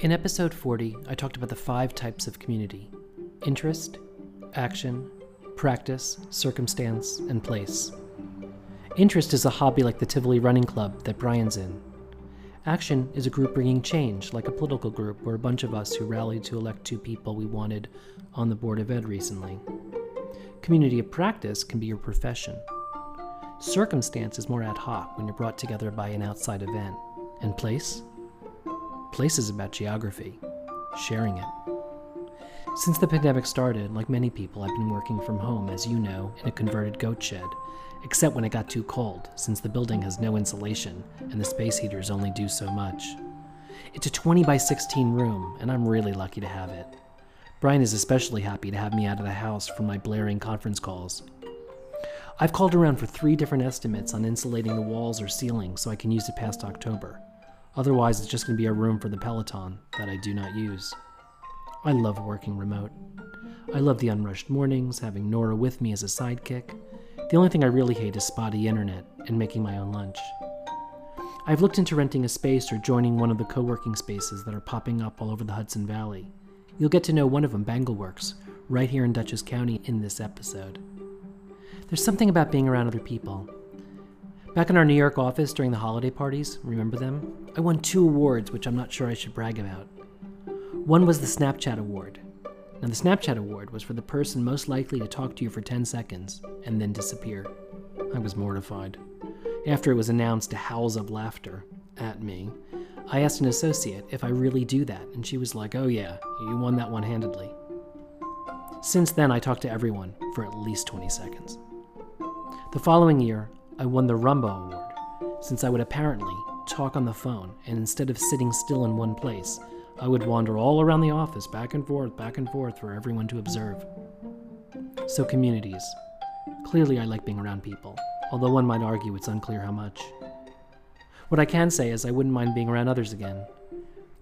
In episode 40, I talked about the five types of community interest, action, practice, circumstance, and place. Interest is a hobby like the Tivoli Running Club that Brian's in. Action is a group bringing change, like a political group or a bunch of us who rallied to elect two people we wanted on the Board of Ed recently. Community of practice can be your profession. Circumstance is more ad hoc when you're brought together by an outside event. And place? Place is about geography, sharing it. Since the pandemic started, like many people, I've been working from home, as you know, in a converted goat shed, except when it got too cold, since the building has no insulation and the space heaters only do so much. It's a 20 by 16 room, and I'm really lucky to have it. Brian is especially happy to have me out of the house for my blaring conference calls. I've called around for three different estimates on insulating the walls or ceiling so I can use it past October. Otherwise, it's just going to be a room for the Peloton that I do not use. I love working remote. I love the unrushed mornings, having Nora with me as a sidekick. The only thing I really hate is spotty internet and making my own lunch. I've looked into renting a space or joining one of the co working spaces that are popping up all over the Hudson Valley. You'll get to know one of them, BangallWorks, right here in Dutchess County in this episode. There's something about being around other people. Back in our New York office during the holiday parties, remember them? I won two awards, which I'm not sure I should brag about. One was the Snapchat Award. Now, the Snapchat Award was for the person most likely to talk to you for 10 seconds and then disappear. I was mortified. After it was announced to howls of laughter at me, I asked an associate if I really do that, and she was like, oh yeah, you won that one handedly. Since then, I talked to everyone for at least 20 seconds. The following year, I won the Roomba Award, since I would apparently talk on the phone, and instead of sitting still in one place, I would wander all around the office, back and forth, back and forth, for everyone to observe. So, communities. Clearly, I like being around people, although one might argue it's unclear how much. What I can say is I wouldn't mind being around others again.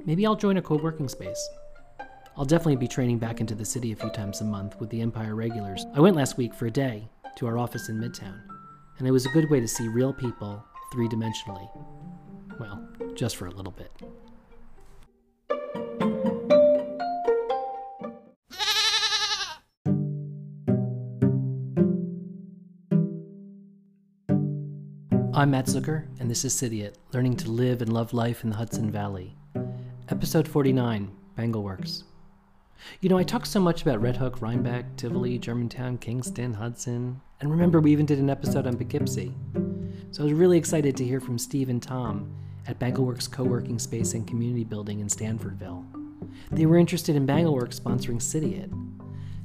Maybe I'll join a co working space. I'll definitely be training back into the city a few times a month with the Empire regulars. I went last week for a day to our office in Midtown, and it was a good way to see real people three dimensionally. Well, just for a little bit. I'm Matt Zucker, and this is Cidiot, learning to live and love life in the Hudson Valley. Episode 49 BangallWorks. You know, I talk so much about Red Hook, Rhinebeck, Tivoli, Germantown, Kingston, Hudson, and remember we even did an episode on Poughkeepsie. So I was really excited to hear from Steve and Tom at BangallWorks co-working space and community building in Stanfordville. They were interested in BangallWorks sponsoring Cidiot.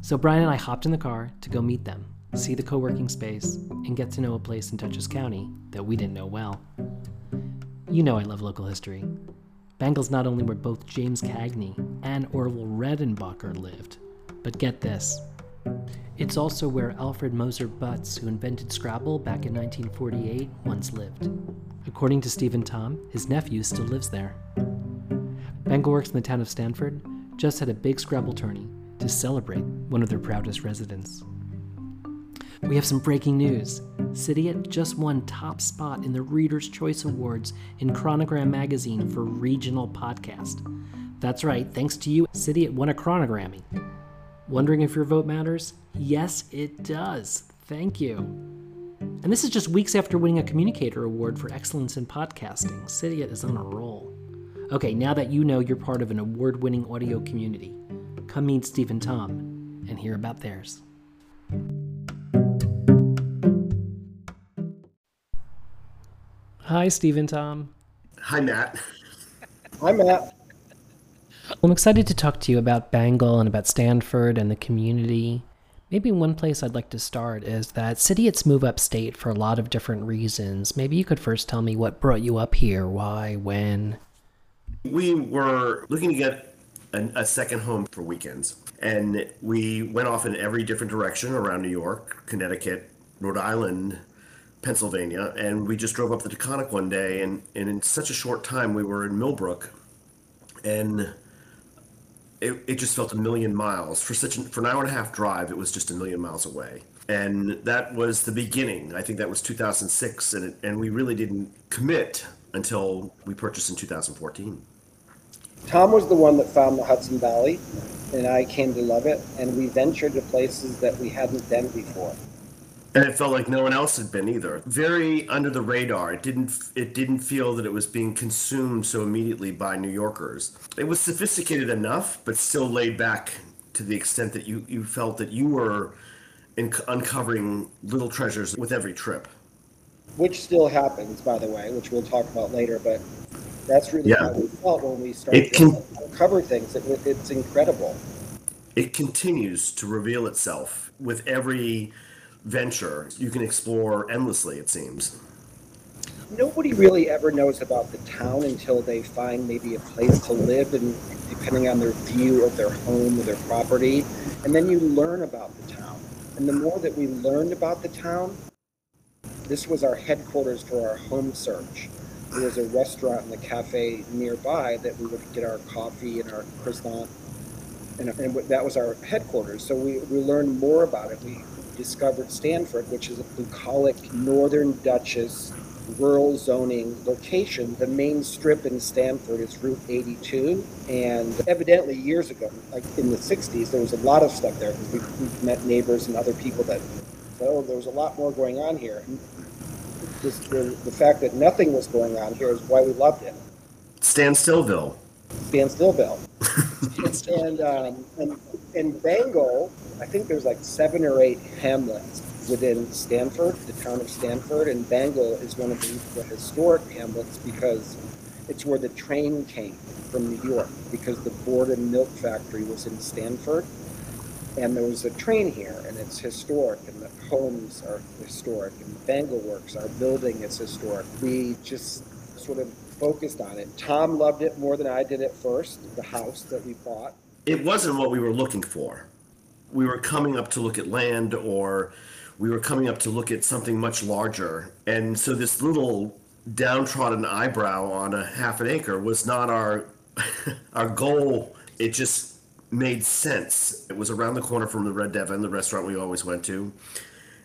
So Brian and I hopped in the car to go meet them, see the co-working space, and get to know a place in Dutchess County that we didn't know well. You know I love local history. Bangall's not only where both James Cagney and Orville Redenbacher lived, but get this. It's also where Alfred Mosher Butts, who invented Scrabble back in 1948, once lived. According to Stephen Tom, his nephew still lives there. BangallWorks in the town of Stanford just had a big Scrabble tourney to celebrate one of their proudest residents. We have some breaking news. Cidiot just won top spot in the Reader's Choice Awards in Chronogram magazine for regional podcast. That's right, thanks to you, Cidiot won a chronogrammy. Wondering if your vote matters? Yes, it does. Thank you. And this is just weeks after winning a Communicator Award for Excellence in Podcasting. Cidiot is on a roll. Okay, now that you know you're part of an award winning audio community, come meet Steve and Tom and hear about theirs. Hi, Steve and Tom. Hi, Matt. Hi, Matt. I'm excited to talk to you about Bangall and about Stanford and the community. Maybe one place I'd like to start is that Cidiots move upstate for a lot of different reasons. Maybe you could first tell me what brought you up here, why, when. We were looking to get an, a second home for weekends, and we went off in every different direction around New York, Connecticut, Rhode Island, Pennsylvania, and we just drove up the Taconic one day, and, and in such a short time, we were in Millbrook, and it, it just felt a million miles for such an, for an hour and a half drive. It was just a million miles away, and that was the beginning. I think that was 2006, and it, and we really didn't commit until we purchased in 2014. Tom was the one that found the Hudson Valley, and I came to love it. And we ventured to places that we hadn't been before. And it felt like no one else had been either. Very under the radar. It didn't. It didn't feel that it was being consumed so immediately by New Yorkers. It was sophisticated enough, but still laid back to the extent that you you felt that you were in, uncovering little treasures with every trip. Which still happens, by the way, which we'll talk about later. But that's really Yeah. how we felt when we started It can- to uncover things. It, it's incredible. It continues to reveal itself with every venture. You can explore endlessly. It seems. Nobody really ever knows about the town until they find maybe a place to live, and depending on their view of their home or their property, and then you learn about the town. And the more that we learned about the town, this was our headquarters for our home search. There was a restaurant and a cafe nearby that we would get our coffee and our croissant, and, and that was our headquarters. So we, we learned more about it. We discovered Stanford, which is a bucolic northern Dutchess rural zoning location. The main strip in Stanford is Route 82. And evidently, years ago, like in the 60s, there was a lot of stuff there because we, we met neighbors and other people that said, oh, there was a lot more going on here. This, the, the fact that nothing was going on here is why we loved it. Stand Stillville. And, um, and in Bangall, I think there's like seven or eight hamlets within Stanford, the town of Stanford, and Bangall is one of the, the historic hamlets because it's where the train came from New York because the Borden Milk Factory was in Stanford. And there was a train here, and it's historic, and the homes are historic, and Bangall Works, our building is historic. We just sort of focused on it. Tom loved it more than I did at first, the house that we bought. It wasn't what we were looking for. We were coming up to look at land, or we were coming up to look at something much larger. And so this little downtrodden eyebrow on a half an acre was not our our goal. It just made sense. It was around the corner from the Red Devon, the restaurant we always went to.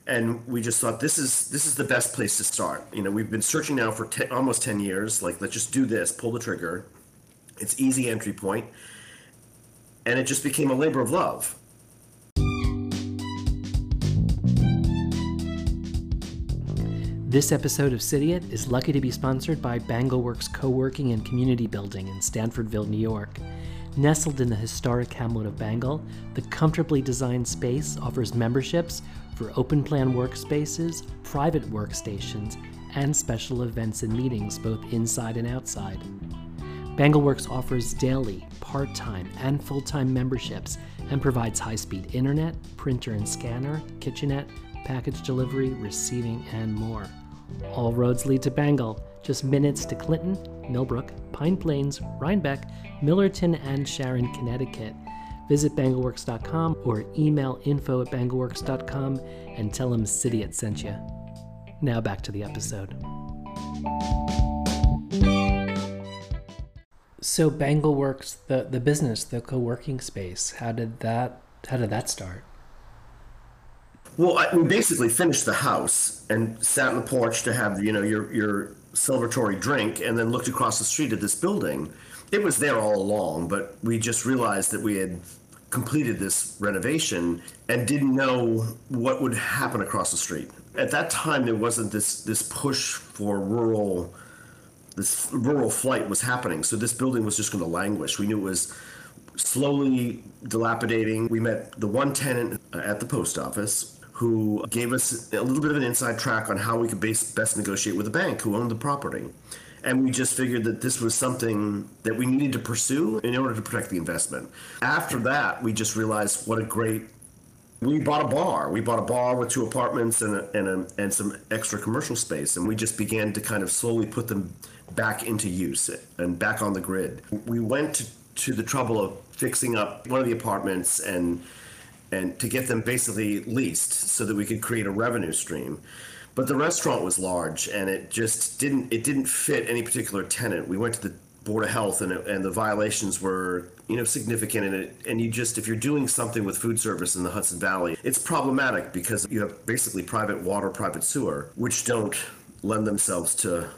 And we just thought this is this is the best place to start. You know, we've been searching now for almost 10 years. Like, let's just do this, pull the trigger. It's easy entry. And it just became a labor of love. This episode of Cidiot is lucky to be sponsored by BangallWorks Co-working and Community Building in Stanfordville, New York. Nestled in the historic hamlet of Bangall, the comfortably designed space offers memberships for open plan workspaces, private workstations, and special events and meetings both inside and outside. BangallWorks offers daily, part time, and full time memberships and provides high speed internet, printer and scanner, kitchenette, package delivery, receiving, and more. All roads lead to Bangall, just minutes to Clinton, Millbrook, Pine Plains, Rhinebeck, Millerton, and Sharon, Connecticut. Visit bangallworks.com or email info at bangallworks.com and tell them Cidiot sent you. Now back to the episode. So BangallWorks, the the business, the co-working space, how did that how did that start? Well, I, we basically finished the house and sat on the porch to have you know your your celebratory drink, and then looked across the street at this building. It was there all along, but we just realized that we had completed this renovation and didn't know what would happen across the street. At that time, there wasn't this this push for rural this rural flight was happening. So this building was just going to languish. We knew it was slowly dilapidating. We met the one tenant uh, at the post office who gave us a little bit of an inside track on how we could base, best negotiate with the bank who owned the property. And we just figured that this was something that we needed to pursue in order to protect the investment. After that, we just realized what a great we bought a bar. We bought a bar with two apartments and a, and a, and some extra commercial space, and we just began to kind of slowly put them back into use and back on the grid. We went to, to the trouble of fixing up one of the apartments and and to get them basically leased so that we could create a revenue stream. But the restaurant was large, and it just didn't it didn't fit any particular tenant. We went to the board of health, and it, and the violations were you know significant. And it, and you just if you're doing something with food service in the Hudson Valley, it's problematic because you have basically private water, private sewer, which don't lend themselves to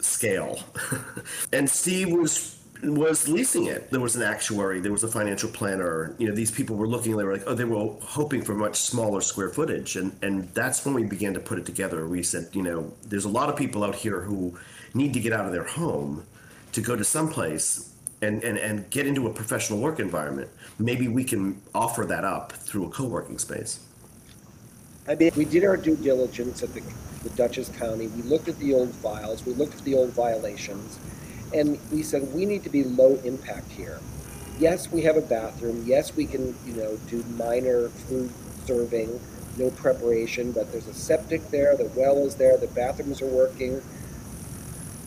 scale. and Steve was was leasing it. There was an actuary, there was a financial planner. You know, these people were looking. They were like, oh, they were hoping for much smaller square footage, and and that's when we began to put it together. We said, you know, there's a lot of people out here who need to get out of their home to go to someplace and, and, and get into a professional work environment. Maybe we can offer that up through a co-working space. I mean, we did our due diligence at the, the Dutchess County. We looked at the old files. We looked at the old violations, and we said we need to be low impact here. Yes, we have a bathroom. Yes, we can, you know, do minor food serving, no preparation, but there's a septic there. The well is there. The bathrooms are working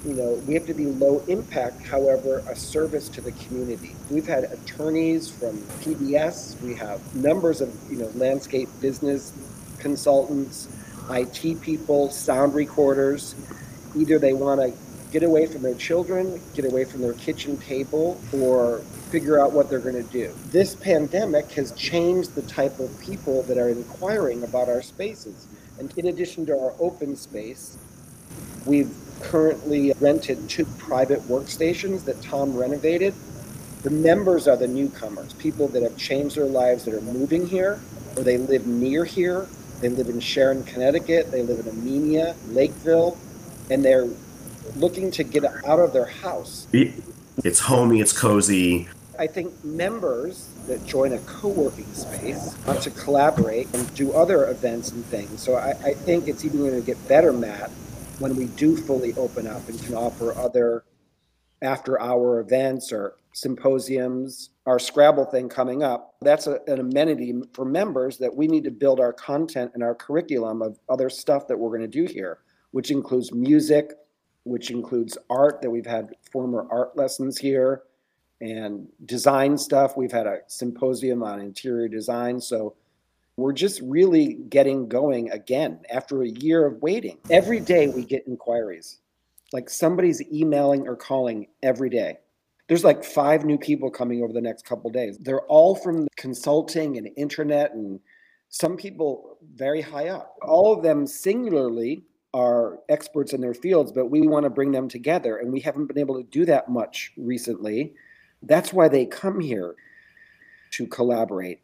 you know, we have to be low impact, however, a service to the community. We've had attorneys from PBS, we have numbers of, you know, landscape business consultants, IT people, sound recorders. Either they want to get away from their children, get away from their kitchen table, or figure out what they're going to do. This pandemic has changed the type of people that are inquiring about our spaces. And in addition to our open space, we've currently rented two private workstations that Tom renovated. The members are the newcomers, people that have changed their lives that are moving here, or they live near here. They live in Sharon, Connecticut. They live in Amenia, Lakeville, and they're looking to get out of their house. It's homey, it's cozy. I think members that join a co-working space want to collaborate and do other events and things. So I, I think it's even going to get better, Matt, when we do fully open up and can offer other after hour events or symposiums, our Scrabble thing coming up, that's a, an amenity for members that we need to build our content and our curriculum of other stuff that we're going to do here, which includes music, which includes art that we've had former art lessons here and design stuff. We've had a symposium on interior design. So we're just really getting going again after a year of waiting. Every day we get inquiries. Like somebody's emailing or calling every day. There's like five new people coming over the next couple days. They're all from consulting and internet and some people very high up. All of them singularly are experts in their fields, but we want to bring them together and we haven't been able to do that much recently. That's why they come here to collaborate.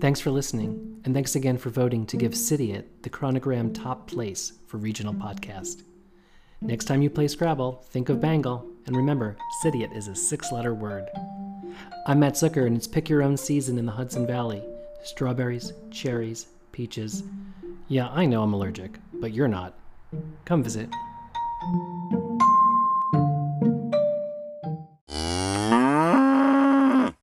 Thanks for listening, and thanks again for voting to give Cidiot the Chronogram top place for regional podcast. Next time you play Scrabble, think of Bangall, and remember, Cidiot is a six letter word. I'm Matt Zucker, and it's pick your own season in the Hudson Valley strawberries, cherries, peaches. Yeah, I know I'm allergic, but you're not. Come visit.